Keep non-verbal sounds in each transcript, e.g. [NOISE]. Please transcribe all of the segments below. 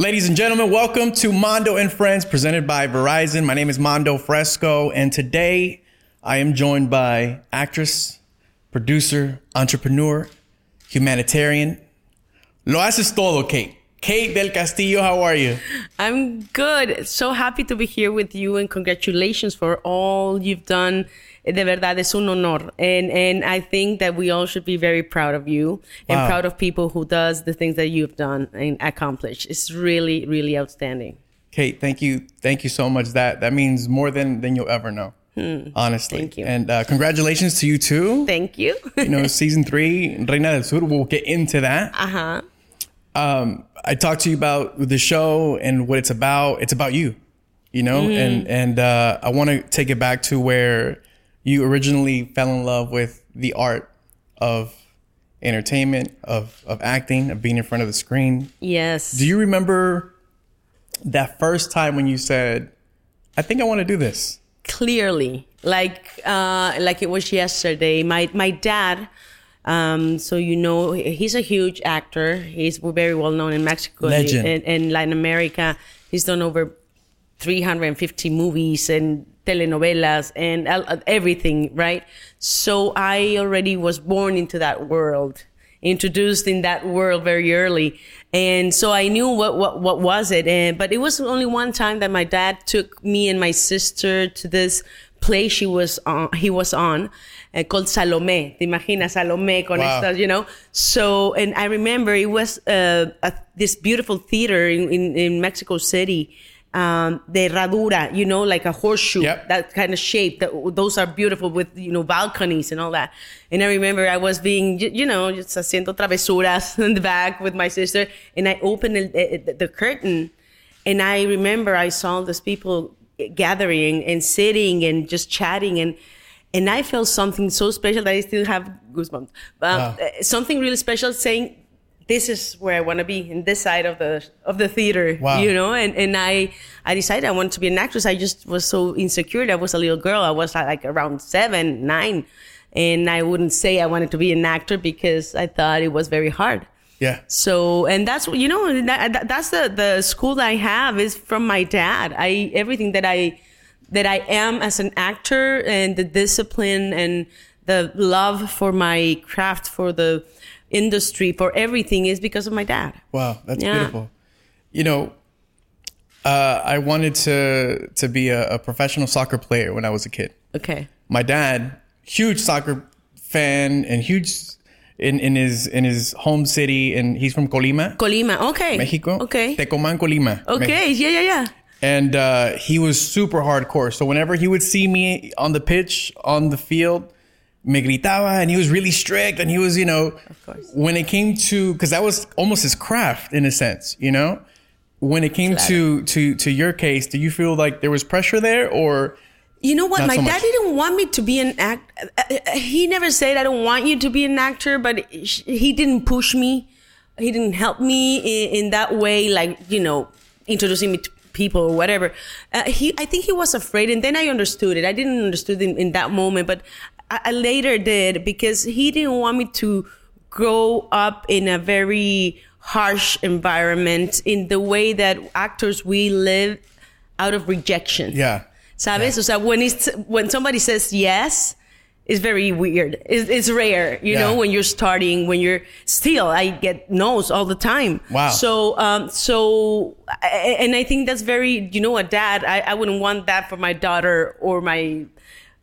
Ladies and gentlemen, welcome to Mondo and Friends presented by Verizon. My name is Mondo Fresco, and today I am joined by actress, producer, entrepreneur, humanitarian. Lo haces todo, Kate. Kate del Castillo, how are you? I'm good. So happy to be here with you and congratulations for all you've done. De verdad es un honor. And and I think that we all should be very proud of you and Wow. proud of people who does the things that you've done and accomplished. It's really, really outstanding. Kate, thank you, thank you so much. That that means more than than you'll ever know. Honestly, Hmm. Thank you. and uh, congratulations to you too. Thank you. you know, [LAUGHS] season three, Reina del Sur. We'll get into that. uh-huh. Um, I talked to you about the show and what it's about. It's about you, you know, Mm-hmm. and and uh, I want to take it back to where you originally fell in love with the art of entertainment, of of acting, of being in front of the screen. Yes. Do you remember that first time when you said, "I think I want to do this"? clearly like uh like it was yesterday my my dad um so you know he's a huge actor. He's very well known in mexico Legend. and, and latin america. He's done over 350 movies and telenovelas and everything right? So i already was born into that world introduced in that world very early. And so i knew what what, what was it. And but it was only one time that my dad took me and my sister to this play she was on he was on uh, called salome te imaginas salome con Wow. estas you know so and i remember it was uh, a, this beautiful theater in, in, in mexico city um, de herradura, you know, like a horseshoe, Yep. that kind of shape. That those are beautiful with you know balconies and all that. And I remember I was being, you you know, just haciendo travesuras [LAUGHS] in the back with my sister, and I opened the, the, the curtain, and I remember I saw these people gathering and sitting and just chatting and. And I felt something so special that I still have goosebumps. Um, Something really special saying, this is where I want to be in this side of the of the theater. Wow. You know, and and I I decided I wanted to be an actress. I just was so insecure. I was a little girl. I was like around seven, nine, and I wouldn't say I wanted to be an actor because I thought it was very hard. Yeah, So, and that's you know that, that- that's the the school that I have is from my dad. I everything that I that I am as an actor and the discipline and the love for my craft for the industry for everything is because of my dad. wow, that's Yeah. beautiful. You know, uh, I wanted to to be a, a professional soccer player when I was a kid. Okay. my dad, huge soccer fan and huge in, in his in his home city, and he's from Colima, Colima. Okay. Mexico. Okay. Tecomán, Colima. Okay. Yeah. Yeah. Yeah. And uh, he was super hardcore. So whenever he would see me on the pitch, on the field, me gritaba, and he was really strict. And he was, you know, course. when it came to, because that was almost his craft in a sense, you know. When it came to to to your case, do you feel like there was pressure there, or You know what? Not My so dad didn't want me to be an act. He never said I don't want you to be an actor, but he didn't push me. He didn't help me in, in that way, like you know, introducing me to people or whatever. Uh, he, I think he was afraid, and then I understood it. I didn't understood in, in that moment, but I, I later did because he didn't want me to grow up in a very harsh environment in the way that actors we live out of rejection. yeah, ¿Sabes? O sea, when it's when somebody says yes, it's very weird. It's, it's rare, you Yeah. know, when you're starting, when you're still. I get no's all the time. Wow. So, um, so, and I think that's very, you know, a dad. I, I wouldn't want that for my daughter or my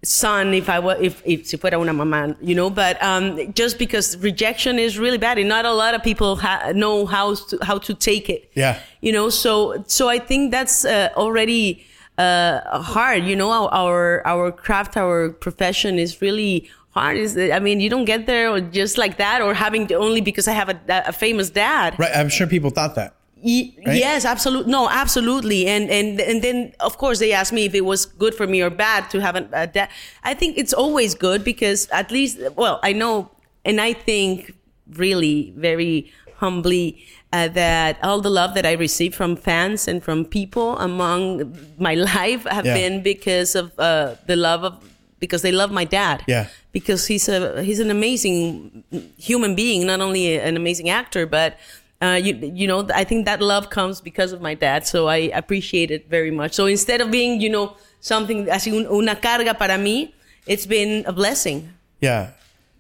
son if I was if if si fuera una mamá, you know. But um, just because rejection is really bad, and not a lot of people ha- know how to how to take it Yeah. you know so so i think that's uh, already uh, hard you know our, our craft our profession is really hard is i mean you don't get there just like that or having to only because i have a, a famous dad right. I'm sure people thought that. Right? Yes, absolutely. No, absolutely. And and and then of course they asked me if it was good for me or bad to have a, a dad. I think it's always good because at least, well, I know, and I think really very humbly uh, that all the love that I receive from fans and from people among my [LAUGHS] life have Yeah. been because of uh, the love of because they love my dad. Yeah. Because he's a he's an amazing human being, not only an amazing actor, but Uh, you, you know, I think that love comes because of my dad, so I appreciate it very much. So instead of being, you know, something así un- una carga para mí, it's been a blessing. Yeah.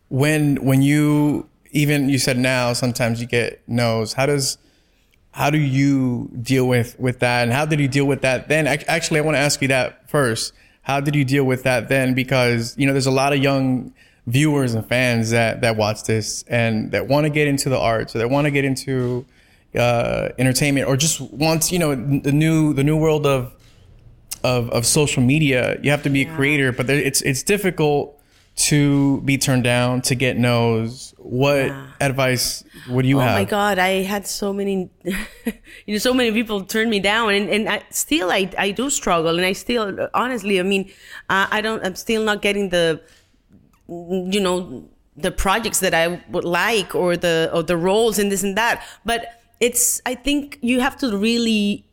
When when you even you said now sometimes you get no's. How does how do you deal with with that? And how did you deal with that then? Actually i want to ask you that first. How did you deal with that then? Because you know there's a lot of young viewers and fans that that watch this and that want to get into the arts or that want to get into uh, entertainment or just wants you know the new the new world of of of social media. You have to be a creator but there, it's it's difficult to be turned down to get no's what Yeah. advice would you Oh have Oh my God, I had so many, [LAUGHS] you know, so many people turn me down, and and I, still I I do struggle, and I still honestly, I mean, uh, I don't, I'm still not getting the, you know, the projects that I would like or the or the roles and this and that, but it's I think you have to really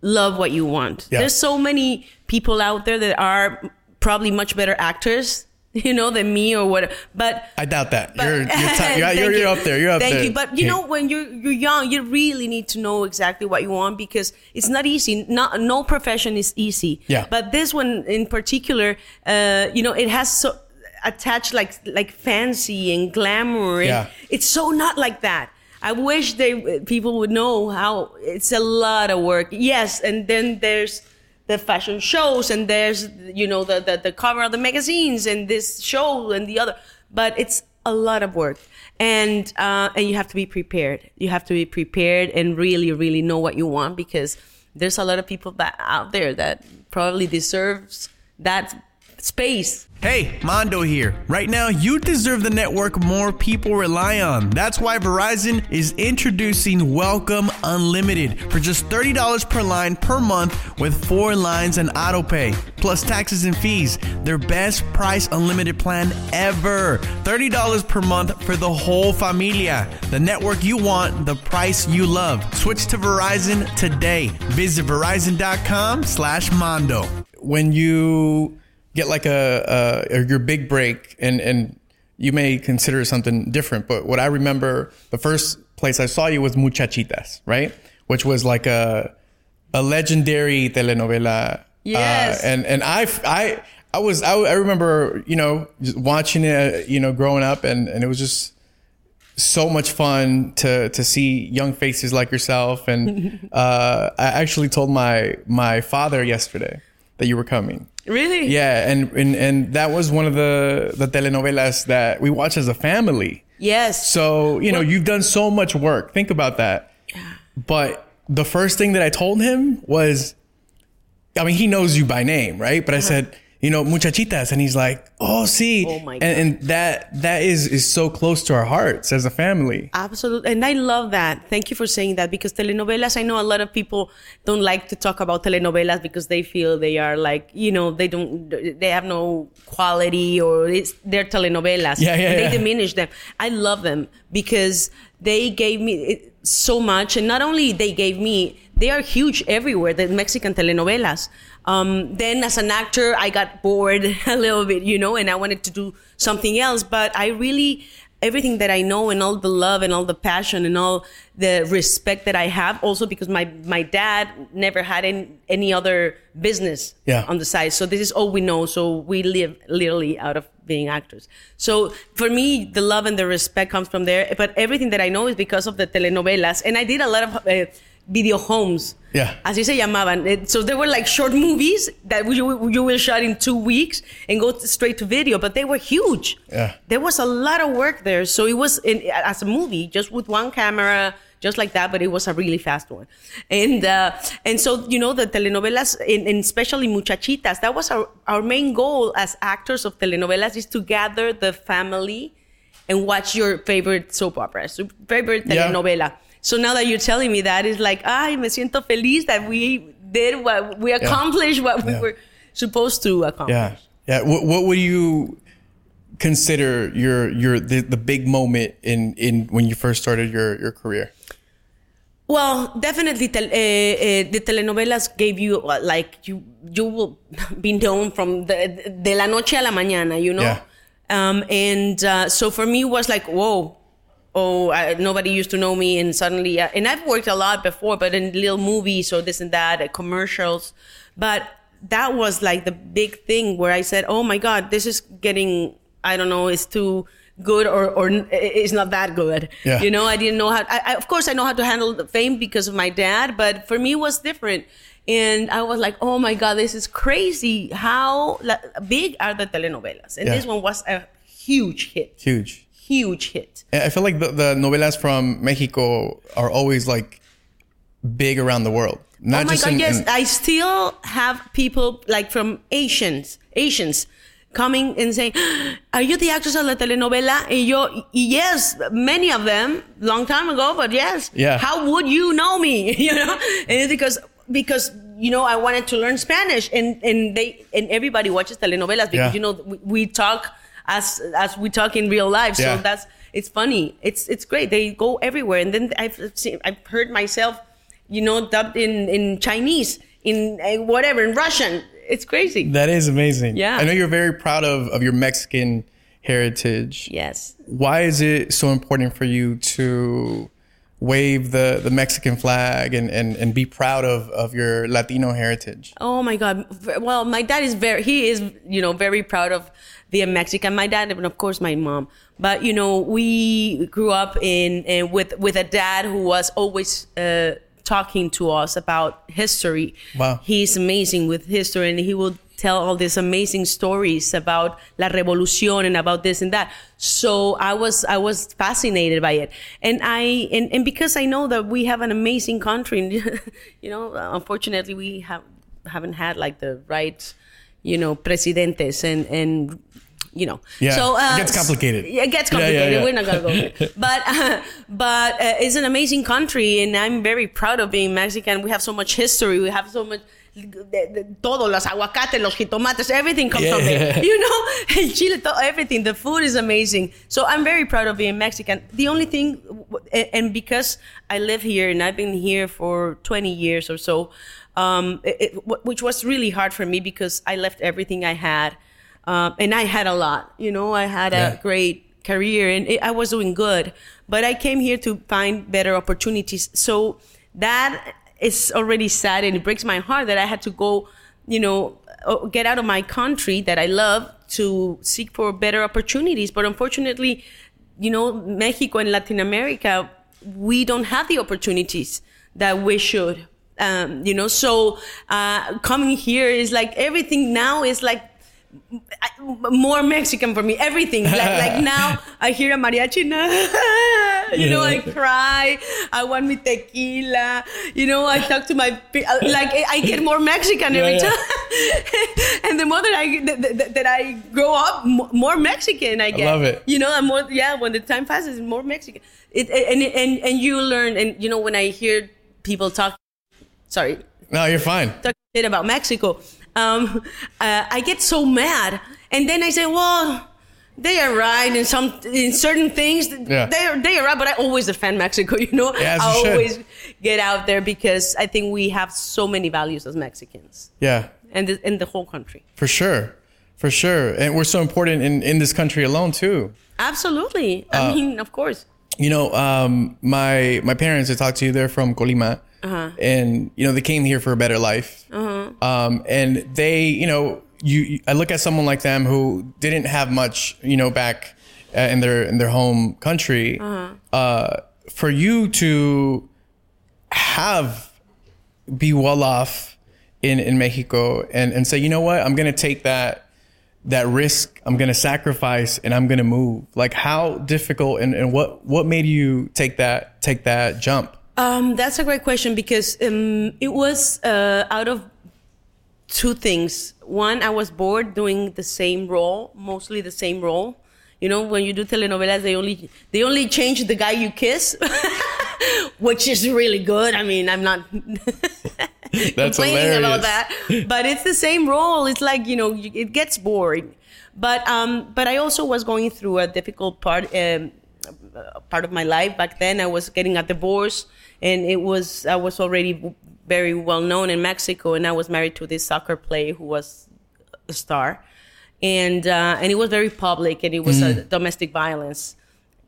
love what you want. Yeah. There's so many people out there that are probably much better actors. [LAUGHS] You know than me or what, but I doubt that. but- you're you're, [LAUGHS] ti- you're, you're, you. you're up there. You're up Thank there. you. But you know, when you're you're young, you really need to know exactly what you want because it's not easy. Not no profession is easy. Yeah. But this one in particular, uh, you know, it has so attached like like fancy and glamour. And Yeah. It's so not like that. I wish they people would know how it's a lot of work. Yes, and then there's the fashion shows and there's you know the, the the cover of the magazines and this show and the other but it's a lot of work. And uh, and you have to be prepared. You have to be prepared and really really know what you want because there's a lot of people that out there that probably deserves that space Hey, Mondo here. Right now, you deserve the network more people rely on. That's why Verizon is introducing Welcome Unlimited for just $30 per line per month with four lines and auto pay, plus taxes and fees. Their best price unlimited plan ever. $30 per month for the whole familia. The network you want, the price you love. Switch to Verizon today. Visit verizon.com slash Mondo. When you get like a, a, your big break and and you may consider something different but what i remember the first place i saw you was muchachitas right which was like a a legendary telenovela Yes. uh, and and i i i was I, I remember you know just watching it you know growing up and and it was just so much fun to to see young faces like yourself and [LAUGHS] uh i actually told my my father yesterday that you were coming really yeah, and, and and that was one of the the telenovelas that we watch as a family. yes So you know, you've done so much work. Think about that. Yeah. But the first thing that I told him was, I mean, he knows you by name, right? But I uh-huh. said, you know, muchachitas, and he's like, oh, see. Oh, my and, and that that is is so close to our hearts as a family. Absolutely. And I love that. Thank you for saying that because telenovelas, I know a lot of people don't like to talk about telenovelas because they feel they are like, you know, they don't, they have no quality or it's, they're telenovelas. Yeah, yeah, And yeah. They diminish them. I love them because they gave me so much. And not only they gave me, they are huge everywhere, the Mexican telenovelas. Um, then as an actor, I got bored [LAUGHS] a little bit, you know, and I wanted to do something else. But I really, everything that I know and all the love and all the passion and all the respect that I have, also because my, my dad never had any, any other business Yeah. on the side. So this is all we know. So we live literally out of being actors. So for me, the love and the respect comes from there. But everything that I know is because of the telenovelas. And I did a lot of uh, video homes. Yeah. Así se llamaban. It- So they were like short movies that you, you will shot in two weeks and go straight to video, but they were huge. Yeah. There was a lot of work there. So it was in, as a movie, just with one camera, just like that, but it was a really fast one. And uh, and so, you know, the telenovelas, and, and especially Muchachitas, that was our, our main goal as actors of telenovelas is to gather the family and watch your favorite soap opera, favorite Yeah. So now that you're telling me that, it's like, ay, me siento feliz that we did what we accomplished, what we Yeah. were supposed to accomplish. Yeah, yeah. What, what would you consider your your the, the big moment in in when you first started your your career? Well, definitely, tel- uh, uh, the telenovelas gave you uh, like you you will [LAUGHS] be known from the de la noche a la mañana, you know. Yeah. Um, and uh, so for me, it was like, whoa, oh, I, nobody used to know me, and suddenly, uh, and I've worked a lot before, but in little movies or this and that, uh, commercials. But that was like the big thing where I said, oh my God, this is getting, I don't know, it's too good or, or it's not that good. Yeah. You know, I didn't know how, I, I, of course, I know how to handle the fame because of my dad, but for me, it was different. And I was like, oh my God, this is crazy. How big are the telenovelas? And Yeah. this one was a huge hit, Huge. Huge hit. I feel like the, the novelas from Mexico are always like big around the world. Not oh my just god, in, yes. in- I still have people like from Asians, Asians coming and saying, [GASPS] Are you the actress of la telenovela? And yo, yes, many of them, long time ago, but yes. Yeah. How would you know me? [LAUGHS] you know? And it's because because you know I wanted to learn Spanish and and they and everybody watches telenovelas because Yeah. you know we, we talk as as we talk in real life. Yeah. So that's it's funny. It's it's great. They go everywhere. And then I've seen I've heard myself you know, dubbed in, in Chinese, in uh, whatever, in Russian. It's crazy. that is amazing. Yeah. I know you're very proud of, of your Mexican heritage. yes. Why is it so important for you to wave the, the Mexican flag and, and, and be proud of, of your Latino heritage? Oh my God. Well, my dad is very, he is, you know, very proud of being Mexican. My dad, and of course my mom. But, you know, we grew up in, in with, with a dad who was always, uh, talking to us about history. Wow. He's amazing with history and he will tell all these amazing stories about la revolucion and about this and that. So I was, I was fascinated by it. And I, and, and because I know that we have an amazing country, and, [LAUGHS] you know, unfortunately we have, haven't had like the right, you know, presidentes and, and, you know, Yeah, so it uh, gets complicated. Yeah, it gets Yeah, yeah, complicated. yeah. We're not gonna go there. [LAUGHS] But uh, but uh, it's an amazing country, and I'm very proud of being Mexican. We have so much history. We have so much. De- de- Todo, los aguacates, los jitomates, everything comes from there. [LAUGHS] You know, [LAUGHS] El Chile, to- everything. The food is amazing. So I'm very proud of being Mexican. The only thing, and and because I live here and I've been here for 20 years or so, um, it, it- which was really hard for me because I left everything I had, um, and I had a lot. You know, I had a great career and it, I was doing good, but I came here to find better opportunities. So that is already sad and it breaks my heart that I had to go, you know, uh, get out of my country that I love to seek for better opportunities. But unfortunately, you know, Mexico and Latin America, we don't have the opportunities that we should. Um, you know, so uh, coming here is like everything now is like more Mexican for me. Everything like [LAUGHS] like now I hear a mariachi, [LAUGHS] you know, I cry. I want me tequila. You know, I talk to my uh, like I I get more Mexican every Yeah, yeah. time. [LAUGHS] and the more that I that, that, that I grow up, more Mexican I get. I love it. You know, I'm more yeah. When the time passes, more Mexican. It and and and you learn. And you know, when I hear people talk, sorry, No, you're fine. talk shit about Mexico, um, uh, I get so mad, and then I say, well. They are right in some in certain things. Yeah. They are they are right, but I always defend Mexico. [LAUGHS] You know, Yeah, I you should. always get out there because I think we have so many values as Mexicans Yeah. and the, in the whole country. For sure. For sure. And we're so important in, in this country alone too. Absolutely. Uh, I mean, of course. You know, um, my my parents, I talked to, you. they're from Colima. And, you know, they came here for a better life. Um, and they, you know, you, I look at someone like them who didn't have much, you know, back uh, in their in their home country. Uh, for you to have be well off in in Mexico and and say, you know what, I'm gonna take that that risk, I'm gonna sacrifice, and I'm gonna move. Like, how difficult and, and what what made you take that take that jump? Um, that's a great question because um, it was uh, out of two things. One, I was bored doing the same role, mostly the same role. You know, when you do telenovelas, they only they only change the guy you kiss, [LAUGHS] which is really good. I mean, I'm not [LAUGHS] That's complaining about hilarious. that, but it's the same role. It's like you know, it gets boring. But um, but I also was going through a difficult part um, part of my life back then. I was getting a divorce, and it was I was already very well known in Mexico, and I was married to this soccer player who was a star, and uh, and it was very public, and it was a domestic violence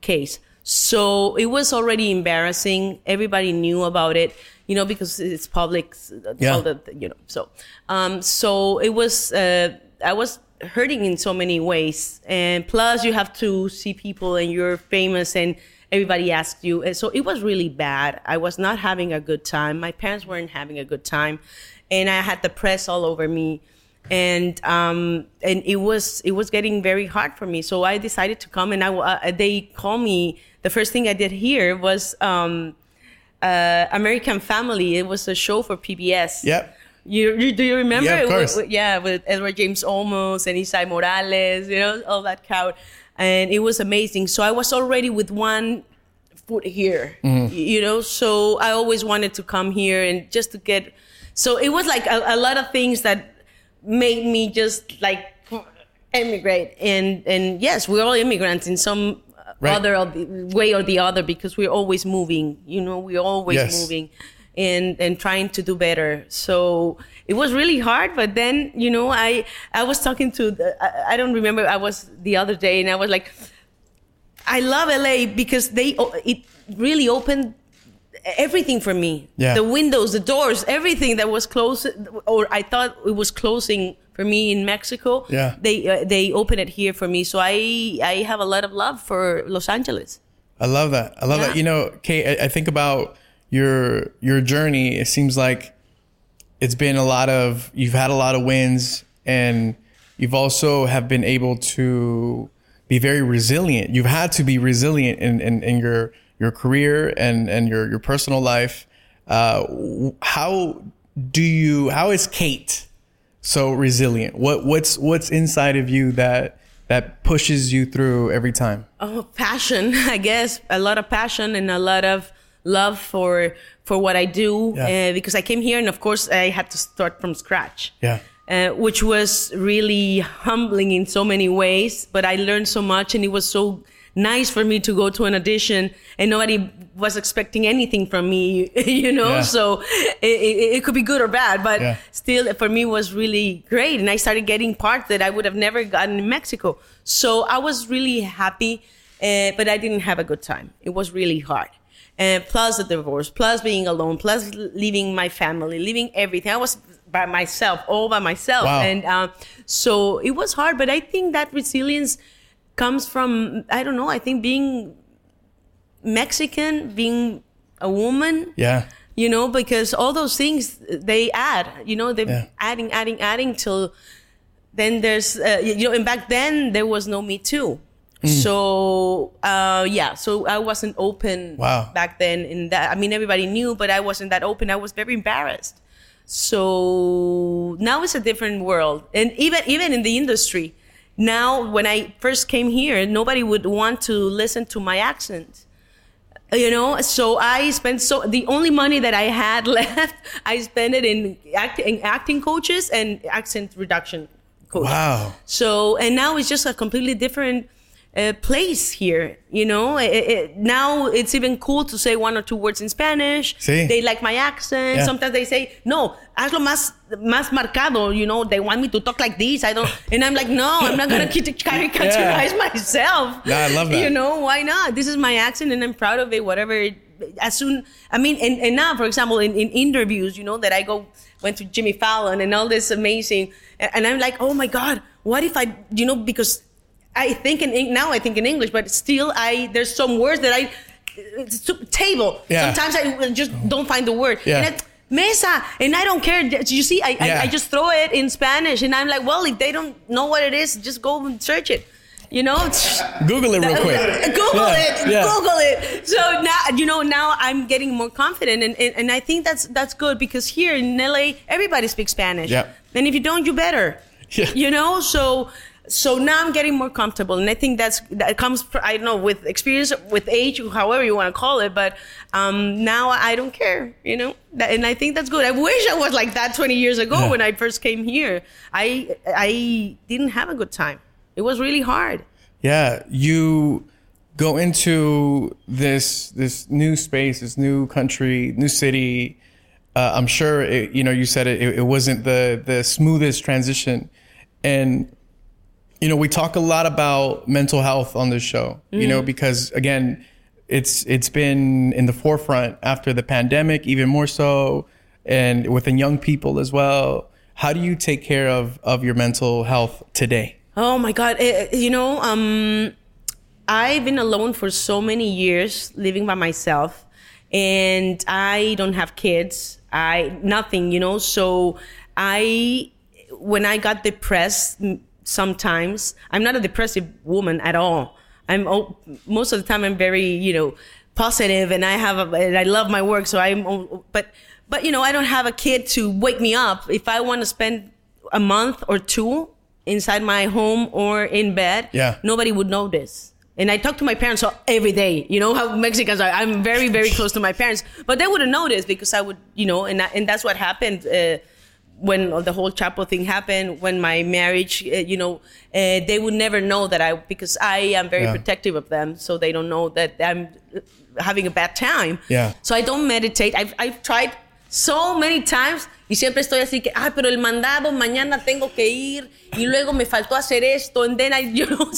case. So it was already embarrassing. Everybody knew about it, you know, because it's public. Yeah. all the- you know. So, um, so it was. Uh, I was hurting in so many ways, and plus you have to see people, and you're famous, and everybody asks you. And so it was really bad. I was not having a good time. My parents weren't having a good time, and I had the press all over me and um and it was it was getting very hard for me so i decided to come and i uh, they called me the first thing i did here was um uh american family it was a show for pbs Yep. You, you do you remember Yeah, of course. with- yeah with edward james olmos and esai morales you know all that crowd and it was amazing so i was already with one foot here Mm-hmm. you know so i always wanted to come here and just to get so it was like a, a lot of things that made me just like emigrate and and yes we're all immigrants in some Right. other way or the other because we're always moving you know we're always Yes. moving and and trying to do better so it was really hard but then you know i i was talking to the, I, I don't remember i was the other day and i was like I love LA because they it really opened everything for me. Yeah. The windows, the doors, everything that was closed or I thought it was closing for me in Mexico. Yeah. They uh, they opened it here for me. So I I have a lot of love for Los Angeles. I love that. I love Yeah. that. You know, Kate, I, I think about your your journey. It seems like it's been a lot of you've had a lot of wins and you've also have been able to be very resilient. You've had to be resilient in, in, in your your career and, and your, your personal life. Uh, how do you how is Kate so resilient? What what's what's inside of you that that pushes you through every time? Oh, [LAUGHS] passion, I guess. A lot of passion and a lot of love for for what I do Yeah. uh, because I came here and of course I had to start from scratch. Yeah. uh, which was really humbling in so many ways. But I learned so much, and it was so nice for me to go to an audition, and nobody was expecting anything from me, [LAUGHS] you know. Yeah. So it, it, it could be good or bad, but Yeah. still, for me, was really great, and I started getting parts that I would have never gotten in Mexico. So I was really happy, uh, but I didn't have a good time. It was really hard. And plus the divorce, plus being alone, plus leaving my family, leaving everything. I was by myself, all by myself. Wow. And um, so it was hard, but I think that resilience comes from, I don't know, I think being Mexican, being a woman, Yeah. you know, because all those things they add, you know, they're Yeah. adding, adding, adding till then there's, uh, you know, and back then there was no Me Too. Mm. So, uh, yeah, so I wasn't open Wow. back then in that. I mean, everybody knew, but I wasn't that open. I was very embarrassed. So now it's a different world. And even, even in the industry, now when I first came here, nobody would want to listen to my accent you know so i spent so the only money that i had [LAUGHS] left i spent it in, act, in acting coaches and accent reduction coaches Wow. so and now it's just a completely different uh, place here you know? It, it, now it's even cool to say one or two words in spanish. Sí. they like my accent. Yeah. sometimes they say no hazlo más más marcado you know? They want me to talk like this. I don't and i'm like no i'm not gonna caricaturize [LAUGHS] myself. Yeah, I love that. you know why not? This is my accent and i'm proud of it whatever. It- as soon i mean and, and now for example in, in interviews you know that i go went to jimmy fallon and all this amazing and, and i'm like oh my god what if i you know because i think in now i think in english but still i there's some words that i table Yeah. sometimes i just don't find the word Yeah. and Mesa, and I don't care. You see, I, Yeah. I, I just throw it in Spanish, and I'm like, well, if they don't know what it is, just go and search it. You know, Google it real quick. [LAUGHS] Google Yeah, it. yeah. Google it. So now you know. Now I'm getting more confident, and, and, and I think that's that's good because here in LA, everybody speaks Spanish. Yeah. And if you don't, you better. Yeah. You know. So so now I'm getting more comfortable, and I think that's that comes. I don't know with experience, with age, however you want to call it. But um, now I don't care. You know. And I think that's good. I wish I was like that 20 years ago Yeah. when I first came here. I I didn't have a good time. It was really hard. Yeah, you go into this this new space, this new country, new city. Uh, I'm sure it, you know. You said it, it. It wasn't the the smoothest transition, and you know we talk a lot about mental health on this show. You know because again, it's it's been in the forefront after the pandemic, even more so, and within young people as well. How do you take care of of your mental health today? Oh my God! Eh, eh, you know, um, I've been alone for so many years, living by myself, and I don't have kids. I nothing, you know. So I, when I got depressed, sometimes I'm not a depressive woman at all. I'm most of the time I'm very, you know, positive, and I have a, and I love my work. So I'm, but but you know, I don't have a kid to wake me up if I want to spend a month or two inside my home or in bed. Yeah. nobody would notice. And I talk to my parents every day. You know how Mexicans are. I'm very, very close to my parents, but they wouldn't notice because I would, you know, and I, and that's what happened uh, when the whole Chapo thing happened. When my marriage, uh, you know, uh, they would never know that I because I am very Yeah. protective of them, so they don't know that I'm having a bad time. Yeah. So I don't meditate. I've, I've tried so many times y siempre estoy así que, ay, pero el mandado, mañana tengo que ir y luego me faltó hacer esto and then I, [LAUGHS] you know,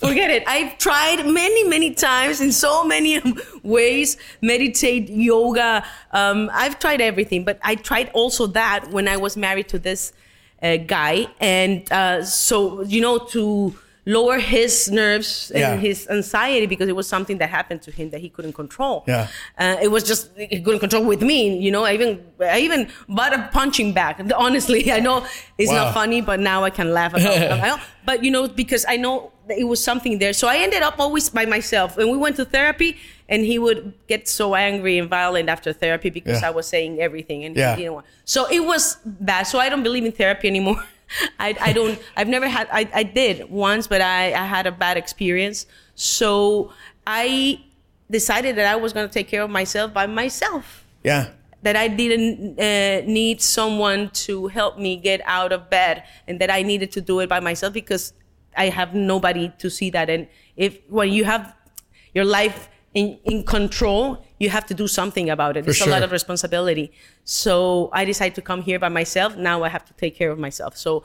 forget it. I've tried many, many times in so many ways, meditate, yoga. Um, I've tried everything, but I tried also that when I was married to this uh, guy. And uh, so, you know, to lower his nerves and Yeah. his anxiety because it was something that happened to him that he couldn't control. Yeah. Uh, it was just he couldn't control with me. You know, I even I even bought a punching bag. [LAUGHS] Honestly, I know it's Wow. not funny, but now I can laugh about it. [LAUGHS] But you know, because I know that it was something there. So I ended up always by myself. And we went to therapy, and he would get so angry and violent after therapy because Yeah. I was saying everything, and Yeah. he didn't want. So it was bad. So I don't believe in therapy anymore. [LAUGHS] I, I don't. I've never had. I, I did once, but I, I had a bad experience. So I decided that I was going to take care of myself by myself. Yeah. That I didn't uh, need someone to help me get out of bed, and that I needed to do it by myself because I have nobody to see that. And if when you have your life in, in control, you have to do something about it. it's a lot of responsibility. So I decided to come here by myself. Now I have to take care of myself. So,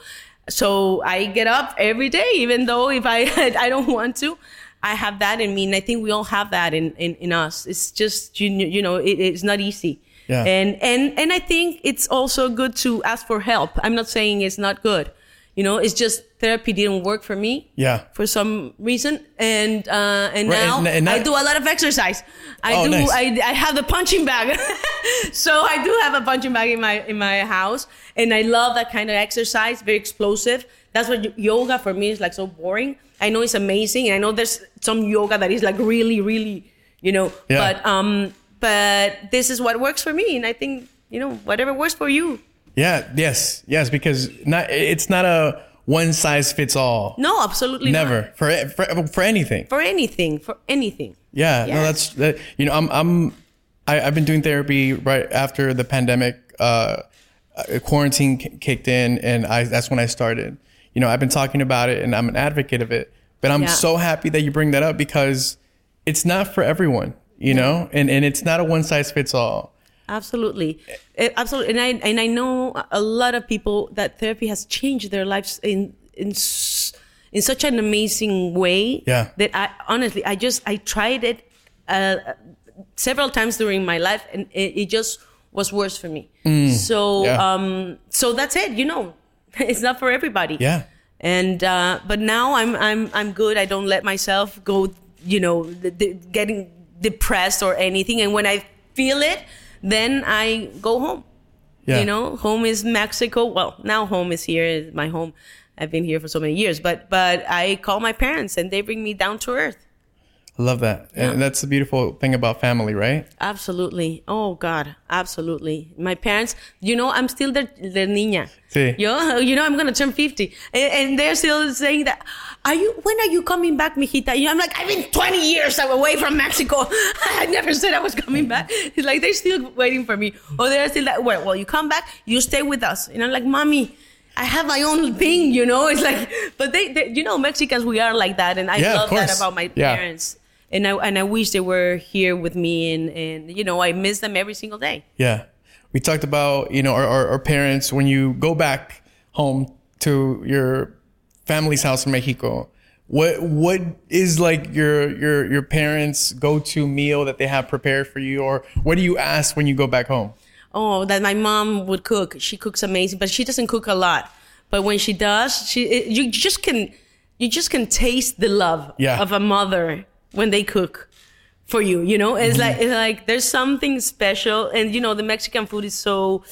so I get up every day, even though if I [LAUGHS] I don't want to. I have that in me, and I think we all have that in in, in us. It's just you you know it, it's not easy. Yeah. And and and I think it's also good to ask for help. I'm not saying it's not good. You know, it's just therapy didn't work for me Yeah. for some reason, and uh, and Right, now and- and I do a lot of exercise. I Oh, do. nice. I, I have the punching bag, [LAUGHS] so I do have a punching bag in my in my house, and I love that kind of exercise. Very explosive. That's what yoga for me is like so boring. I know it's amazing, and I know there's some yoga that is like really, really, you know. Yeah. But um, but this is what works for me, and I think you know whatever works for you. Yeah. Yes. Yes. Because not it's not a one size fits all. No, absolutely not. Never for for for anything. for anything, for anything. Yeah, no, that's that. You know, I'm I'm I, I've been doing therapy right after the pandemic. Uh, uh, quarantine k- kicked in, and I that's when I started. You know, I've been talking about it, and I'm an advocate of it. But I'm Yeah. so happy that you bring that up because it's not for everyone. You know, and and it's not a one size fits all. Absolutely, Eh, absolutely, and I and I know a lot of people that therapy has changed their lives in in in such an amazing way. Yeah. That I honestly, I just I tried it uh, several times during my life, and it, it just was worse for me. So Mm. Yeah. um, so that's it. You know, [LAUGHS] it's not for everybody. Yeah. and uh, but now I'm I'm I'm good. I don't let myself go, you know, the, the, getting depressed or anything. And when I feel it, then I go home. Yeah. You know, home is Mexico. Well, now home is here. Is my home. I've been here for so many years, but but I call my parents and they bring me down to earth. I love that, and that's the beautiful thing about family, right? Absolutely. Oh God, absolutely. My parents, you know, I'm still their, their niña. Sí. Yo, you know, I'm gonna turn 50, and, and they're still saying that. Are you? When are you coming back, mijita? You know, I'm like, I've been 20 years away from Mexico. [LAUGHS] I never said I was coming back. It's like they're still waiting for me, or they're still like, well, well, you come back, you stay with us. And I'm like, mommy. I have my own thing, you know. It's like, but they, they you know, Mexicans, we are like that, and I Yeah, love that about my Yeah. parents and I and I wish they were here with me, and and you know I miss them every single day. Yeah. We talked about, you know, our, our, our parents, when you go back home to your family's house in Mexico, what what is like your your your parents' go to meal that they have prepared for you, or what do you ask when you go back home? Oh, that my mom would cook. She cooks amazing, but she doesn't cook a lot. But when she does, she it, you just can you just can taste the love Yeah. of a mother when they cook for you. You know, it's like it's like there's something special, and you know the Mexican food is so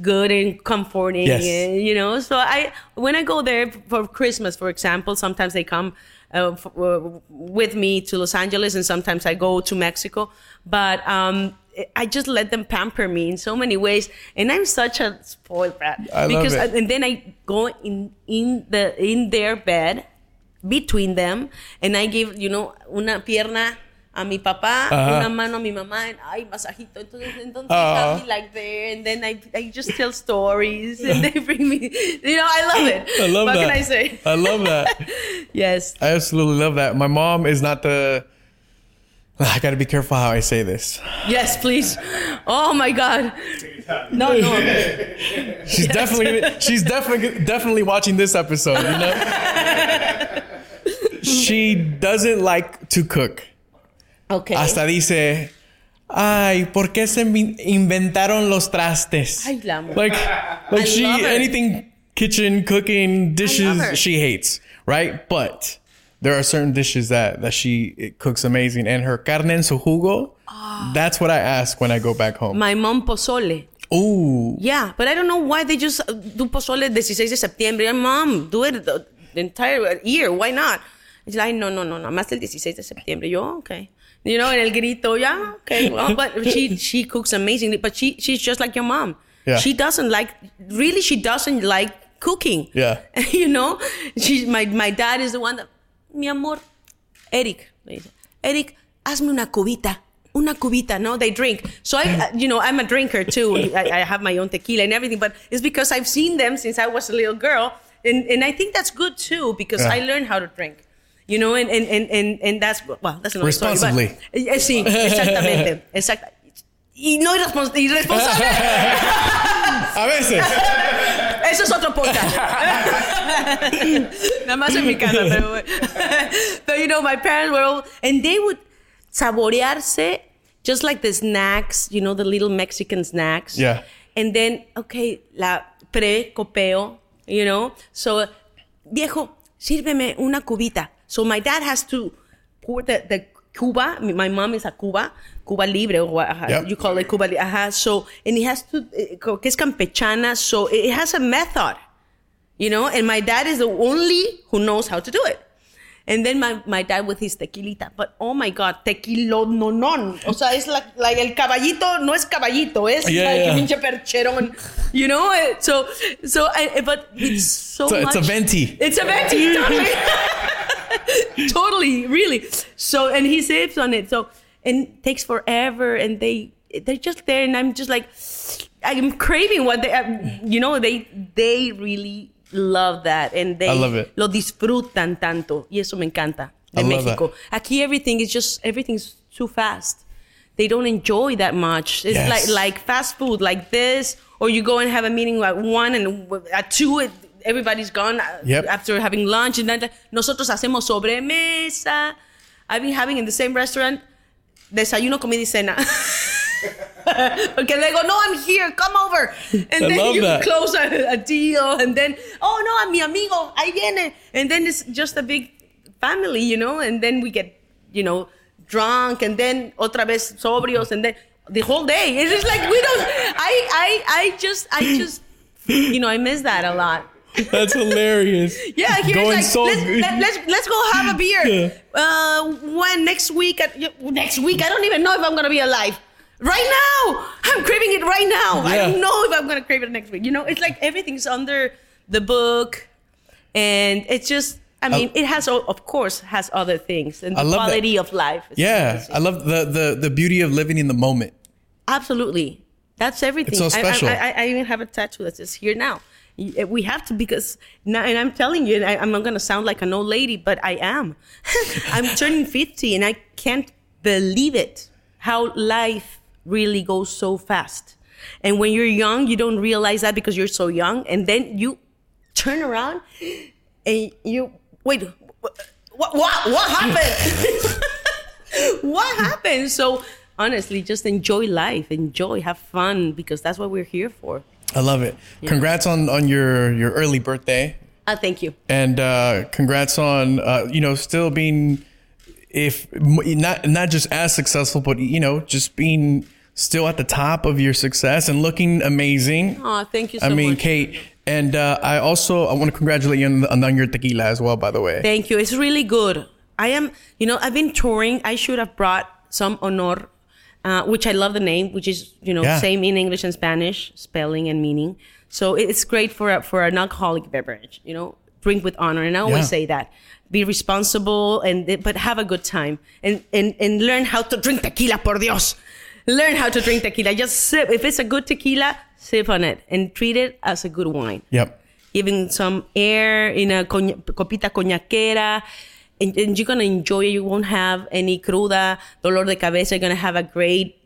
good and comforting. Yes. and, you know, so I when I go there for Christmas, for example, sometimes they come. Uh, f- uh, with me to Los Angeles, and sometimes I go to Mexico. But um, I just let them pamper me in so many ways, and I'm such a spoiled brat. I love because it. and then I go in in the in their bed between them, and I give you know una pierna a mi papá, Ajá. una mano a mi mamá, and ay masajito. Entonces, entonces have me like there, and then I I just tell stories, and they bring me. You know, I love it. I love what that. can I say? I love that. [LAUGHS] yes. I absolutely love that. My mom is not the. I got to be careful how I say this. Yes, please. Oh my God. No, no. She's definitely she's definitely definitely watching this episode. You know, [LAUGHS] she doesn't like to cook. Okay. Hasta dice, ay, ¿por qué se inventaron los trastes? Ay, la amo. Like, like I she anything kitchen cooking dishes she hates, right? But there are certain dishes that that she cooks amazing, and her carne en su jugo. Ah. That's what I ask when I go back home. My mom pozole. Ooh, Yeah, but I don't know why they just uh, do pozole 16 de septiembre. Mom, do it the entire year. Why not? It's like, no, no, no, no. Más el 16 de septiembre. Yo, okay. You know, en el grito, yeah, okay. [LAUGHS] Well, but she she cooks amazingly. But she she's just like your mom. Yeah. She doesn't like really. She doesn't like cooking. Yeah. [LAUGHS] you know, she my my dad is the one that mi amor, Eric, Eric, hazme una cubita. Una cubita, no? They drink. So I, [LAUGHS] you know, I'm a drinker too. I, I have my own tequila and everything, but it's because I've seen them since I was a little girl. And, and I think that's good too, because Yeah. I learned how to drink. You know, and, and, and, and, that's, well, that's another story. but- Responsibly. Eh, sí, exactamente. [LAUGHS] Exacta. Y no irrespons- irresponsable. a veces. Eso es otro podcast. [LAUGHS] Nada más en mi casa, pero. But you know, my parents were all, and they would saborearse just like the snacks, you know, the little Mexican snacks. Yeah. And then, okay, la pre-copeo, you know. So, viejo, sírveme una cubita. So my dad has to pour the, the Cuba. My mom is a Cuba, Cuba Libre, or uh, Yep. you call it Cuba Libre. Uh, so, and he has to, eh, que es campechana, so it has a method, you know, and my dad is the only who knows how to do it. And then my, my dad with his tequilita, but oh my God, tequilo no non. O sea, es like, like el caballito, no es caballito, es Yeah, like yeah. pinche percherón, you know? Eh, So, so, I, but it's so So much. it's a venti. It's a venti, [LAUGHS] totally. [LAUGHS] [LAUGHS] totally, really. So, and he sips on it. So, and it takes forever, and they they're just there, and I'm just like, I'm craving what they, uh, you know, they they really love that, and they I love it. lo disfrutan tanto, y eso me encanta de I Mexico. Aquí everything is just everything's too fast. They don't enjoy that much. It's Yes. like like fast food, like this, or you go and have a meeting at one, and at two, it, everybody's gone uh, Yep. after having lunch. And then nosotros hacemos sobremesa. I've been having in the same restaurant desayuno, comida y cena. [LAUGHS] Porque luego, no, I'm here, come over. And I then you that. close a, a deal, and then, oh no, a mi amigo, ahí viene. And then it's just a big family, you know, and then we get, you know, drunk, and then otra vez sobrios, and then the whole day. It's just like, we don't, I, I, I just, I just, you know, I miss that a lot. That's hilarious. Yeah, here's Going like so let's, let, let's let's go have a beer. Yeah. Uh, when next week? At, next week? I don't even know if I'm gonna be alive. Right now, I'm craving it right now. I don't know if I'm gonna crave it next week. You know, it's like everything's under the book, and it's just. I mean, it has, of course, has other things and I the love that. quality of life. Yeah, amazing. I love the the the beauty of living in the moment. Absolutely. That's everything. It's so I- special. I, I, I even have a tattoo that says here now. Y- eh, We have to because now, and I'm telling you, I, I'm not to sound like an old lady, but I am. [LAUGHS] I'm turning 50 and I can't believe it how life really goes so fast. And when you're young, you don't realize that because you're so young. And then you turn around and you, wait, what what, what happened? [LAUGHS] what happened? So honestly, just enjoy life, enjoy, have fun, because that's what we're here for. I love it. Congrats on on your your early birthday, Uh, thank you. and uh, congrats on uh, you know still being if not not just as successful, but you know just being still at the top of your success and looking amazing. Oh, thank you so I mean, much. Kate, and uh, I also I want to congratulate you on, on your tequila as well. By the way, Thank you. It's really good. I am, you know, I've been touring. I should have brought some honor, uh, which I love the name, which is, you know, Yeah. same in English and Spanish, spelling and meaning. So it's great for a, for an alcoholic beverage, you know, drink with honor. And I always Yeah. say that. Be responsible and but have a good time and, and and learn how to drink tequila, por Dios. Learn how to drink tequila. Just sip. If it's a good tequila, sip on it and treat it as a good wine yep. giving some air in a copita coñaquera. And, and you're gonna enjoy it. You won't have any cruda, dolor de cabeza. You're gonna have a great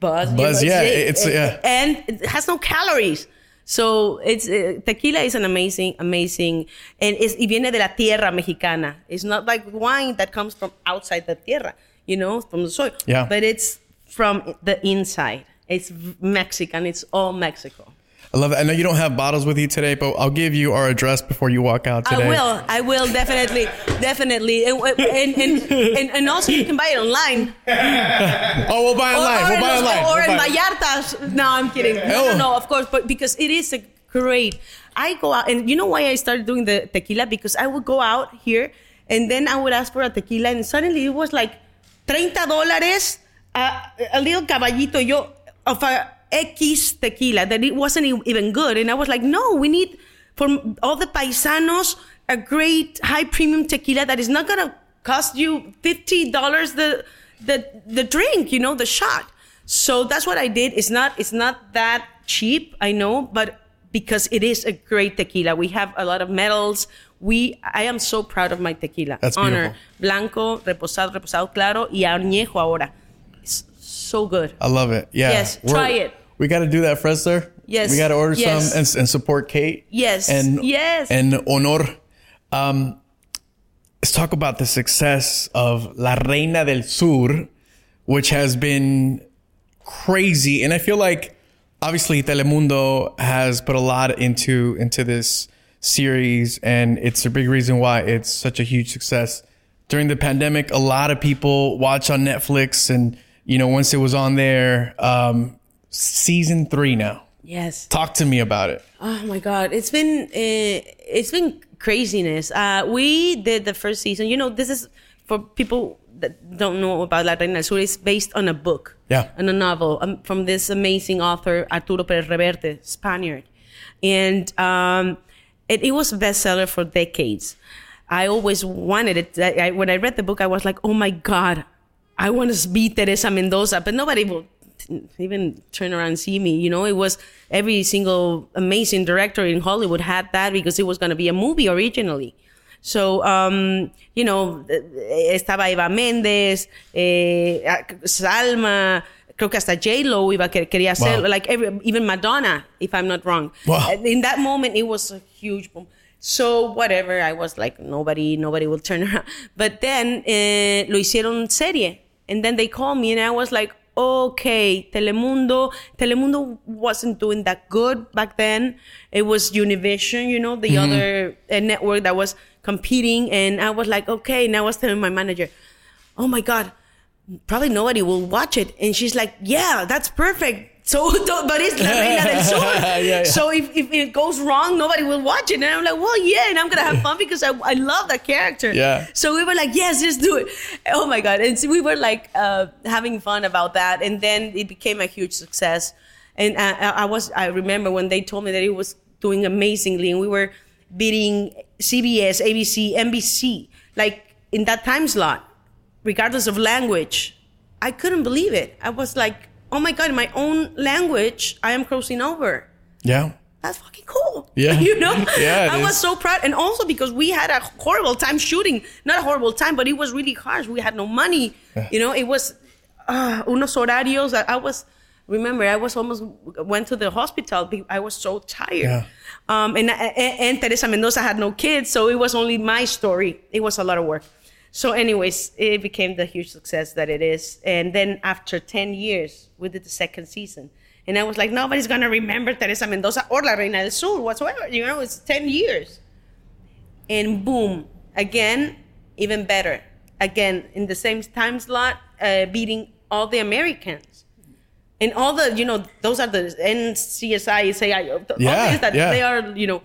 buzz. you Buzz, know, yeah, it- it's- it- yeah. and it has no calories. So it's uh, tequila is an amazing, amazing, and it's, y viene de la tierra mexicana. It's not like wine that comes from outside the tierra, you know, from the soil. Yeah. But it's from the inside. It's Mexican. It's all Mexico. I love it. I know you don't have bottles with you today, but I'll give you our address before you walk out today. I will. I will definitely, definitely, and and, and and also you can buy it online. Oh, we'll buy it live. We'll buy it live. or We'll in. Vallarta's. No, I'm kidding. No, no, no, of course, but because it is a great. I go out, and you know why I started doing the tequila because I would go out here, and then I would ask for a tequila, and suddenly it was like, $30 a, uh, a little caballito yo of a X tequila that it wasn't even good, and I was like, no, we need for all the paisanos a great high premium tequila that is not gonna cost you fifty dollars the the the drink, you know, the shot. So that's what I did. It's not it's not that cheap, I know, but because it is a great tequila. We have a lot of medals. We I am so proud of my tequila. That's Honor. beautiful. Blanco, reposado, reposado claro y añejo ahora. It's so good. I love it. Yeah. Yes, try it. We got to do that, Frester. Yes, We got to order yes. some and, and support Kate. Yes, And yes. And Honor. Um, let's talk about the success of La Reina del Sur, which has been crazy. And I feel like obviously Telemundo has put a lot into into this series and it's a big reason why it's such a huge success. During the pandemic, a lot of people watch on Netflix and you know, once it was on there, um, season three now. yes. Talk to me about it. Oh my god, it's been uh, it's been craziness. Uh, we did the first season. You know, this is for people that don't know about La Reina del Sur. It's based on a book, Yeah. on a novel um, from this amazing author Arturo Pérez Reverte, Spaniard, and um, it, it was a bestseller for decades. I always wanted it. I, I, when I read the book, I was like, oh my god, I want to be Teresa Mendoza, but nobody will even turn around and see me. You know, it was every single amazing director in Hollywood had that because it was going to be a movie originally. So, um, you know, eh, estaba Eva Méndez, eh, Salma, creo que hasta J-Lo iba, que- quería hacer, Wow. like every, even Madonna, if I'm not wrong. Wow. In that moment, it was a huge boom. So whatever, I was like, nobody, nobody will turn [LAUGHS] around. But then eh, lo hicieron serie, and then they called me, and I was like, okay, Telemundo. Telemundo wasn't doing that good back then. It was Univision, you know, the other uh, network that was competing, and I was like, okay. And I was telling my manager, oh my god, probably nobody will watch it. And she's like, yeah, that's perfect. [LAUGHS] So, but it's La Reina del [LAUGHS] Sur. Yeah, yeah. So if, if it goes wrong, nobody will watch it. And I'm like, well, yeah, and I'm gonna have fun because I, I love that character. Yeah. So we were like, yes, just do it. Oh my god! And so we were like uh, having fun about that, and then it became a huge success. And I I was, I remember when they told me that it was doing amazingly, and we were beating CBS, ABC, NBC, like in that time slot, regardless of language. I couldn't believe it. I was like, oh my god, in my own language, I am crossing over Yeah. that's fucking cool. Yeah. [LAUGHS] You know? [LAUGHS] Yeah, it I was so proud. And also because we had a horrible time shooting. Not a horrible time, but it was really harsh. We had no money. You know, it was uh, unos horarios that I was remember I was almost went to the hospital. I was so tired. Yeah. Um, and, and and Teresa Mendoza had no kids, so it was only my story. It was a lot of work. So, anyways, it became the huge success that it is. And then after 10 years, we did the second season. And I was like, nobody's gonna remember Teresa Mendoza or La Reina del Sur whatsoever. You know, it's 10 years. And boom, again, even better. Again, in the same time slot, uh, beating all the Americans. And all the, you know, those are the NCSI, SAI, all Yeah, these that yeah. they are, you know.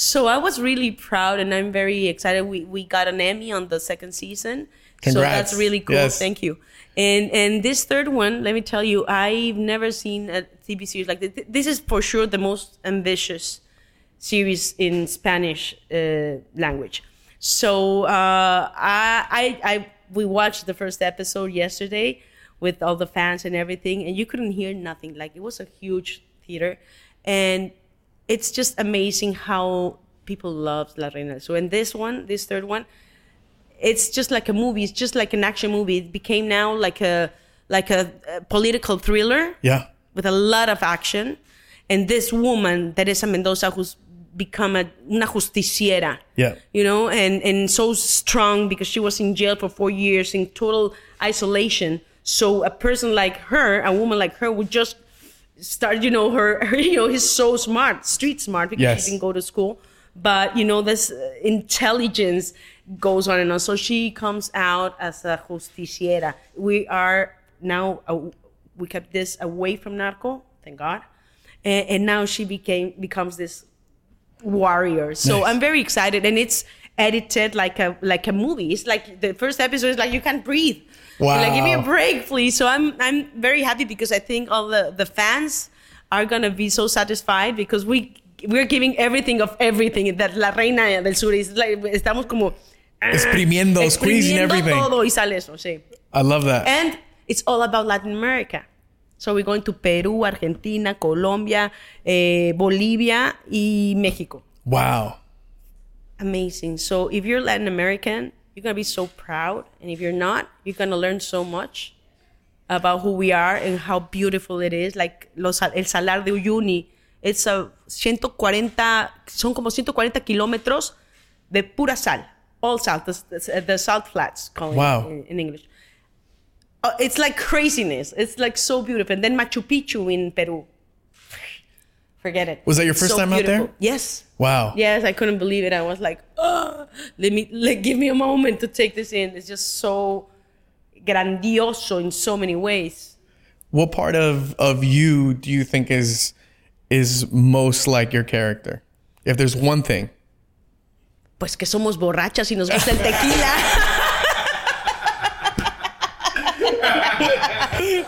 So I was really proud and I'm very excited. We, we got an Emmy on the second season. So that's really cool. Yes. Thank you. And and this third one, let me tell you, I've never seen a TV series like this. This is for sure the most ambitious series in Spanish uh, language. So uh, I, I, I, we watched the first episode yesterday with all the fans and everything, and you couldn't hear nothing. Like it was a huge theater, and it's just amazing how people love La Reina. So in this one, this third one, it's just like a movie. It's just like an action movie. It became now like a like a, a political thriller Yeah. with a lot of action. And this woman, Teresa Mendoza, who's become a una justiciera, Yeah. you know, and, and so strong because she was in jail for four years in total isolation. So a person like her, a woman like her, would just start, you know, her, her [LAUGHS] you know, he's so smart, street smart because Yes. she didn't go to school. But, you know, this uh, intelligence goes on and on. So she comes out as a justiciera. We are now, uh, we kept this away from narco, thank God. And, and now she became, becomes this warrior. So Nice. I'm very excited, and it's edited like a like a movie. It's like the first episode is like you can't breathe. You're Like give me a break, please. So I'm I'm very happy because I think all the the fans are gonna be so satisfied because we we're giving everything of everything that la reina del sur is like estamos como Exprimiendo, squeezing exprimiendo everything. todo y sale eso, sí. I love that. And it's all about Latin America. So we're going to Peru, Argentina, Colombia, eh, Bolivia y Mexico. wow. Amazing. So if you're Latin American, you're gonna be so proud, and if you're not, you're gonna learn so much about who we are and how beautiful it is. Like los, el Salar de Uyuni, it's a 140, son como 140 kilómetros de pura sal, all salt, the, the, the salt flats, calling Wow. in, in English. Uh, it's like craziness. It's like so beautiful. And then Machu Picchu in Peru. Forget it. Was that your first So time out there? Yes. Wow. Yes, I couldn't believe it. I was like, oh, let me like, give me a moment to take this in. It's just so grandioso in so many ways. What part of of you do you think is is most like your character? If there's one thing. Pues que somos borrachas y nos gusta el tequila.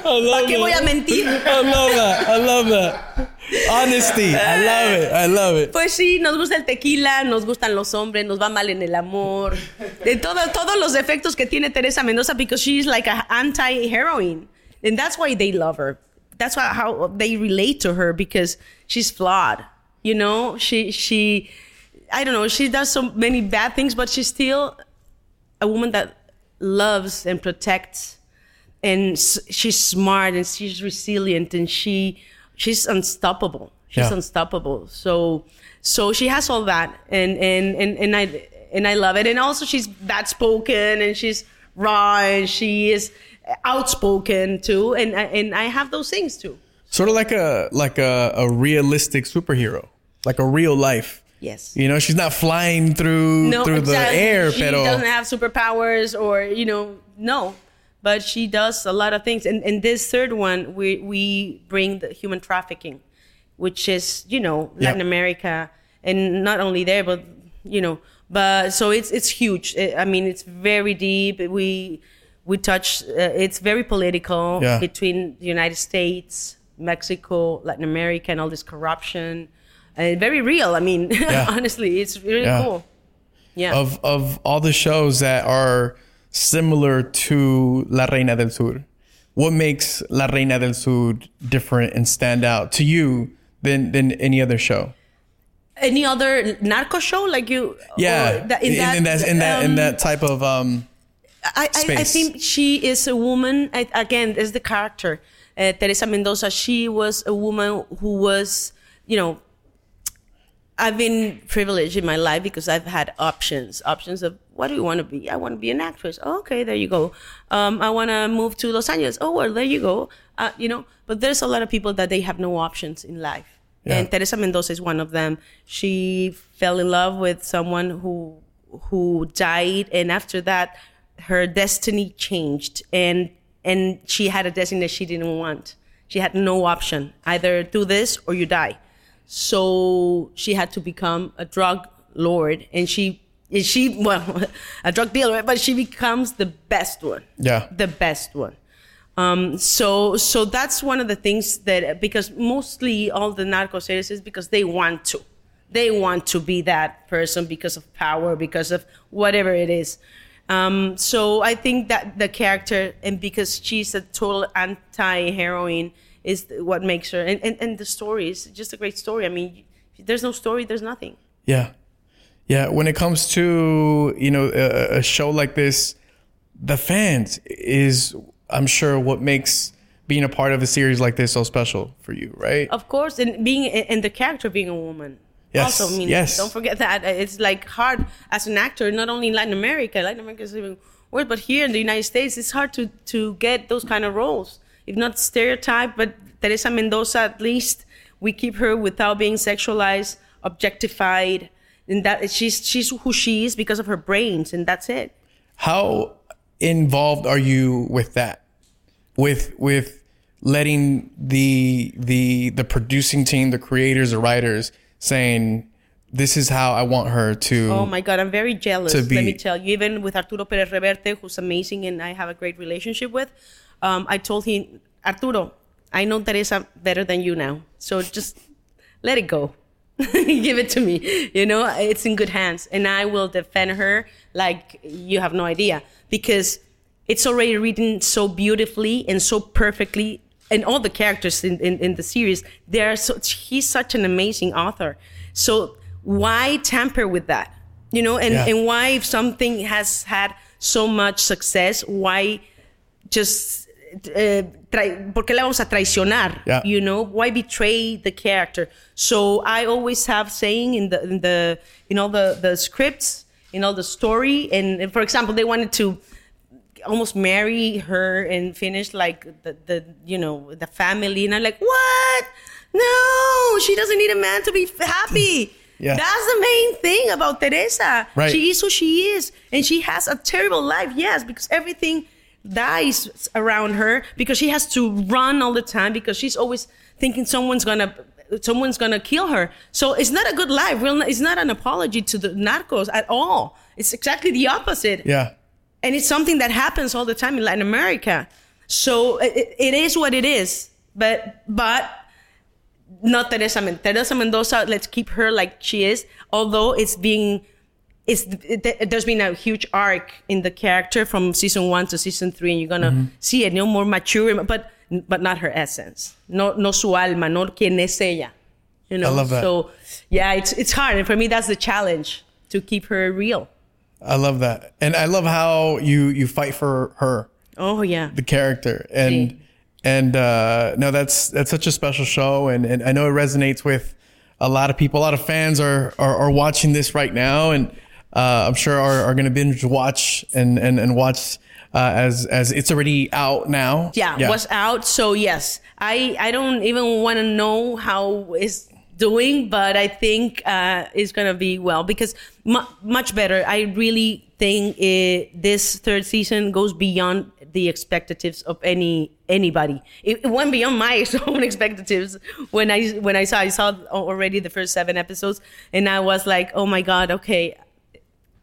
¿Para qué voy a mentir? I love that. I love that. Honesty. I love it. I love it. Pues sí, nos gusta el tequila, nos gustan los hombres, nos va mal en el amor. De todo, todos los defectos que tiene Teresa Mendoza because she's like an anti-heroine. And that's why they love her. That's why, how they relate to her because she's flawed. You know, she, she, I don't know, she does so many bad things, but she's still a woman that loves and protects and she's smart and she's resilient and she she's unstoppable she's Yeah. unstoppable so so she has all that and and and, and i and i love it and also she's that spoken and she's raw and she is outspoken too and I- and i have those things too Sort of like a like a, a realistic superhero. Like a real life. yes You know, she's not flying through no, through exactly. the air, she pero doesn't have superpowers or you know no but she does a lot of things. And in this third one we we bring the human trafficking which is you know latin america and not only there but you know but so it's it's huge. I mean it's very deep. We we touch uh, it's very political Yeah. between the united states mexico latin america and all this corruption. And very real i mean [LAUGHS] Yeah. honestly it's really Yeah. cool. Yeah. Of of all the shows that are similar to La Reina del Sur, what makes La Reina del Sur different and stand out to you than than any other show? any other narco show like you Yeah, that- in, in that in that in um, that type of um I, I, I think she is a woman I, again is the character uh, Teresa Mendoza, she was a woman who was, you know, I've been privileged in my life because I've had options. Options of what do you want to be? I want to be an actress. Oh, okay, there you go. Um, I want to move to Los Angeles. Oh, well, there you go. Uh, you know, but there's a lot of people that they have no options in life. Yeah. And Teresa Mendoza is one of them. She fell in love with someone who who died, and after that, her destiny changed, and and she had a destiny that she didn't want. She had no option: either do this or you die. So she had to become a drug lord, and she and she well [LAUGHS] a drug dealer, but she becomes the best one. Yeah. the best one. Um, so so that's one of the things that because mostly all the narco series is because they want to, they want to be that person because of power, because of whatever it is. Um, so I think that the character and because she's a total anti-heroine is what makes her and, and, and the story is just a great story. I mean, if there's no story, there's nothing. Yeah. Yeah. When it comes to, you know, a, a show like this, the fans is, I'm sure, what makes being a part of a series like this so special for you, right? Of course, and being and the character being a woman. Yes, Also, I mean, yes. don't forget that it's like hard as an actor, not only in Latin America. Latin America is even worse, but here in the United States, it's hard to to get those kind of roles. If not stereotype, but Teresa Mendoza, at least we keep her without being sexualized, objectified, and that she's she's who she is because of her brains, and that's it. How involved are you with that? With with letting the the the producing team, the creators, the writers saying this is how I want her to Oh my God, I'm very jealous. be- Let me tell you, even with Arturo Perez Reverte, who's amazing and I have a great relationship with, um, I told him, Arturo, I know Teresa better than you now. So just let it go. [LAUGHS] Give it to me. You know, it's in good hands. And I will defend her like you have no idea because it's already written so beautifully and so perfectly. And all the characters in, in, in the series, they're so, he's such an amazing author. So why tamper with that? You know, and, Yeah. and why if something has had so much success, why just uh, ¿por qué le vamos a traicionar? Yeah. You know, why betray the character? So I always have saying in the in the in all the the scripts, in all the story, and, and for example, they wanted to almost marry her and finish like the, the you know the family, and I'm like, what? No, she doesn't need a man to be happy. [LAUGHS] Yeah. That's the main thing about Teresa. Right. She is who she is, and she has a terrible life. Yes, because everything dies around her because she has to run all the time because she's always thinking someone's gonna someone's gonna kill her. So it's not a good life. It's not an apology to the narcos at all. It's exactly the opposite Yeah. and it's something that happens all the time in Latin America. So it, it is what it is, but but not Teresa Men- Teresa Mendoza. Let's keep her like she is. Although it's being, it's it, there's been a huge arc in the character from season one to season three, and you're gonna Mm-hmm. see it. You know, more mature, but but not her essence. No no su alma, no quien es ella. You know. I love that. So yeah, it's it's hard, and for me that's the challenge to keep her real. I love that. And I love how you you fight for her. Oh yeah. the character and Sí. and uh no that's that's such a special show and and I know it resonates with a lot of people a lot of fans are are, are watching this right now and uh I'm sure are, are gonna binge watch and and and watch uh as as it's already out now yeah, was out. So yes, I I don't even want to know how it's doing, but I think uh, it's gonna be well because mu- much better. I really think it, this third season goes beyond the expectations of any anybody. It, it went beyond my [LAUGHS] own expectations when I when I saw I saw already the first seven episodes, and I was like, oh my god, okay,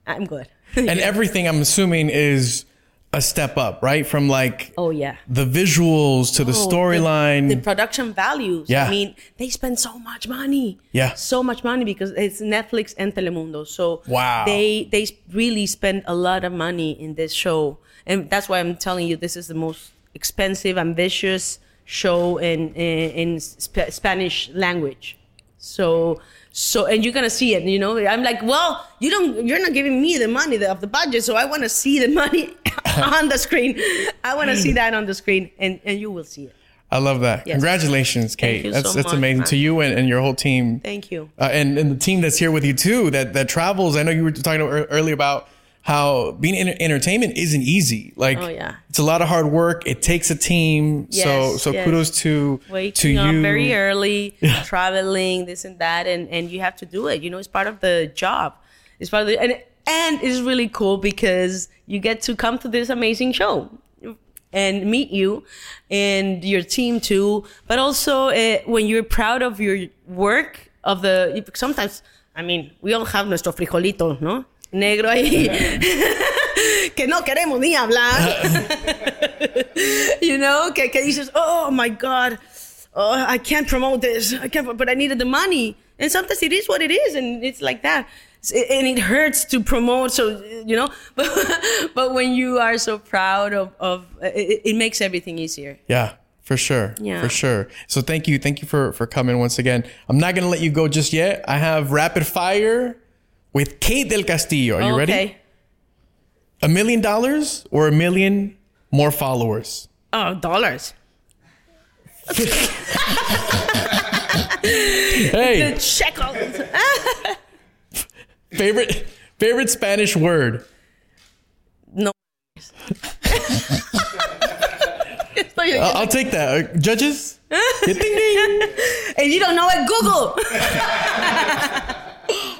I'm good. [LAUGHS] and everything I'm assuming is a step up right from like oh yeah. the visuals to the Oh, storyline the, the production values. Yeah. I mean, they spend so much money. Yeah. So much money because it's Netflix and Telemundo. So Wow. they they really spend a lot of money in this show, and that's why I'm telling you this is the most expensive, ambitious show in in, in Sp- Spanish language. So. So and you're gonna see it, you know. I'm like, well, you don't, you're not giving me the money of the budget, so I want to see the money [LAUGHS] on the screen. I want to see that on the screen, and and you will see it. I love that. Yes. Congratulations, Kate. you that's so that's much, amazing man. to you and, and your whole team. Thank you. uh, and and the team that's here with you too that that travels. I know you were talking earlier about how being in entertainment isn't easy. Like, Oh, yeah. it's a lot of hard work. It takes a team. so Yes, so yes. kudos to to Waking up you. very early, [LAUGHS] traveling, this and that, and and you have to do it. You know, it's part of the job. It's part of the and and it's really cool because you get to come to this amazing show and meet you and your team too. But also uh, when you're proud of your work of the sometimes I mean we all have nuestro frijolito, ¿no? Negro ahí. [LAUGHS] que no queremos ni hablar. [LAUGHS] you know, que, que dices, oh my God, oh, I can't promote this. I can't, but I needed the money. And sometimes it is what it is, and it's like that. And it hurts to promote, so, you know, [LAUGHS] but, but when you are so proud of, of it, it makes everything easier. Yeah, for sure. Yeah. For sure. So thank you. Thank you for, for coming once again. I'm not going to let you go just yet. I have rapid fire with Kate del Castillo. Are you ready? A million dollars or a million more followers? Oh, dollars. Hey, The shekels. [LAUGHS] favorite favorite Spanish word? no. Uh, I'll take that. Uh, judges? [LAUGHS] Ding, ding. and you don't know it, Google. [LAUGHS]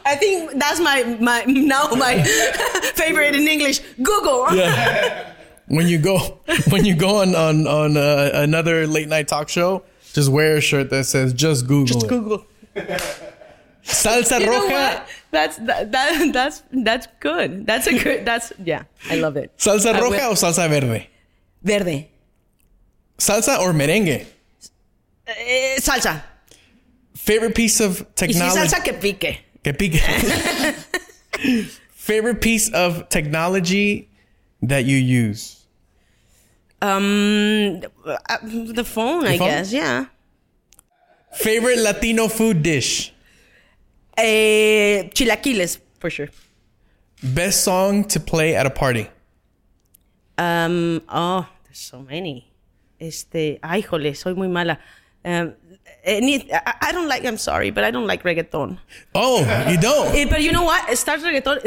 I think that's my my now my [LAUGHS] favorite in English. Google. Yeah. When you go [LAUGHS] when you go on on on uh, another late night talk show, just wear a shirt that says "Just Google it." Google. Salsa You roja? That's that, that that's that's good. That's a good. That's yeah. I love it. salsa I will- roja or salsa verde? Verde. Salsa or merengue? Eh, salsa. Favorite piece of Y si technology? salsa que pique. [LAUGHS] Favorite piece of technology that you use? Um, uh, the phone, I phone? guess. Yeah. Favorite Latino food dish? Eh, chilaquiles for sure. Best song to play at a party? Um, oh, there's so many. Este, ay, jole, soy muy mala. Um, any, I, I don't like, I'm sorry, but I don't like reggaeton. Oh, you don't? Eh, but you know what? It starts reggaeton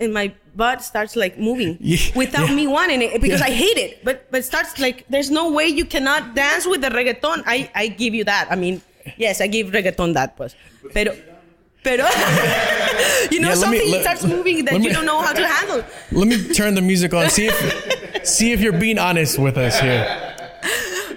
and, my butt starts like moving [LAUGHS] Yeah, without yeah. me wanting it because Yeah. I hate it. But but it starts like there's no way you cannot dance with the reggaeton. I, I give you that. I mean, yes, I give reggaeton that, pues. Pero, pero, [LAUGHS] you know, let me- something let- starts moving that let you don't know how to handle. Let me turn the music on. See if see if you're being honest with us here.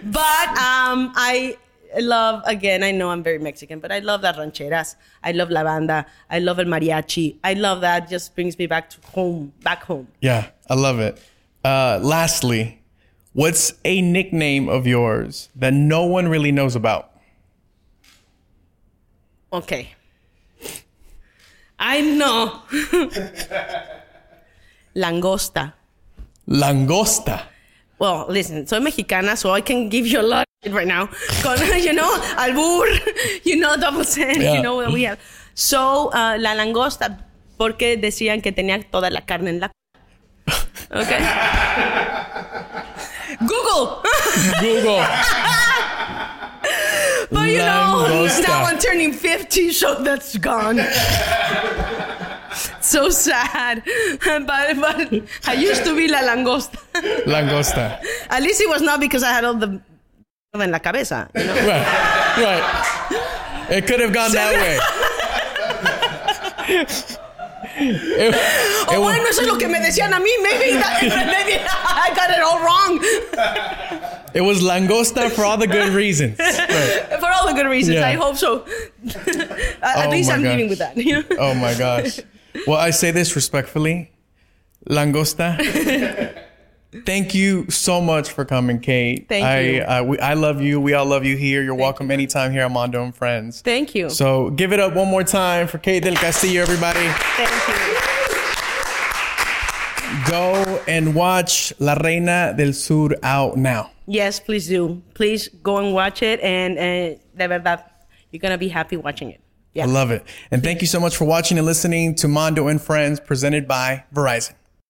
But um, I love again. I know I'm very Mexican, but I love las rancheras. I love la banda. I love el mariachi. I love that. Just brings me back to home, back home. Yeah, I love it. Uh, lastly, what's a nickname of yours that no one really knows about? Okay. I know. [LAUGHS] Langosta. Langosta. Well, listen, soy mexicana, so I can give you a lot right now. [LAUGHS] You know, albur, [LAUGHS] you know, double ten, Yeah. you know what we have. So, uh, la langosta, porque decían que tenía toda la carne en la. [LAUGHS] Okay. Google. Google. But you know, Langosta. now I'm turning 50, so that's gone. so sad. But, but I used to be la langosta. Langosta. At least it was not because I had all the en la cabeza. You know? [LAUGHS] Right. Right. It could have gone that way. It, [LAUGHS] it Oh, bueno, eso es lo que me decían a mí. Maybe, that, [LAUGHS] maybe I got it all wrong. it was langosta for all the good reasons. Right. For all the good reasons. Yeah. I hope so. At Oh least I'm gosh. with that. You know? Oh my gosh. Well, I say this respectfully. Langosta. Thank you so much for coming, Kate. Thank I, you. Uh, we, I love you. We all love you here. You're welcome anytime here at Mondo and Friends. Thank you. So give it up one more time for Kate del Castillo, everybody. Thank you. Go and watch La Reina del Sur out now. Yes, please do. Please go and watch it. And uh, de verdad, you're going to be happy watching it. Yeah. I love it. And thank you so much for watching and listening to Mondo and Friends presented by Verizon.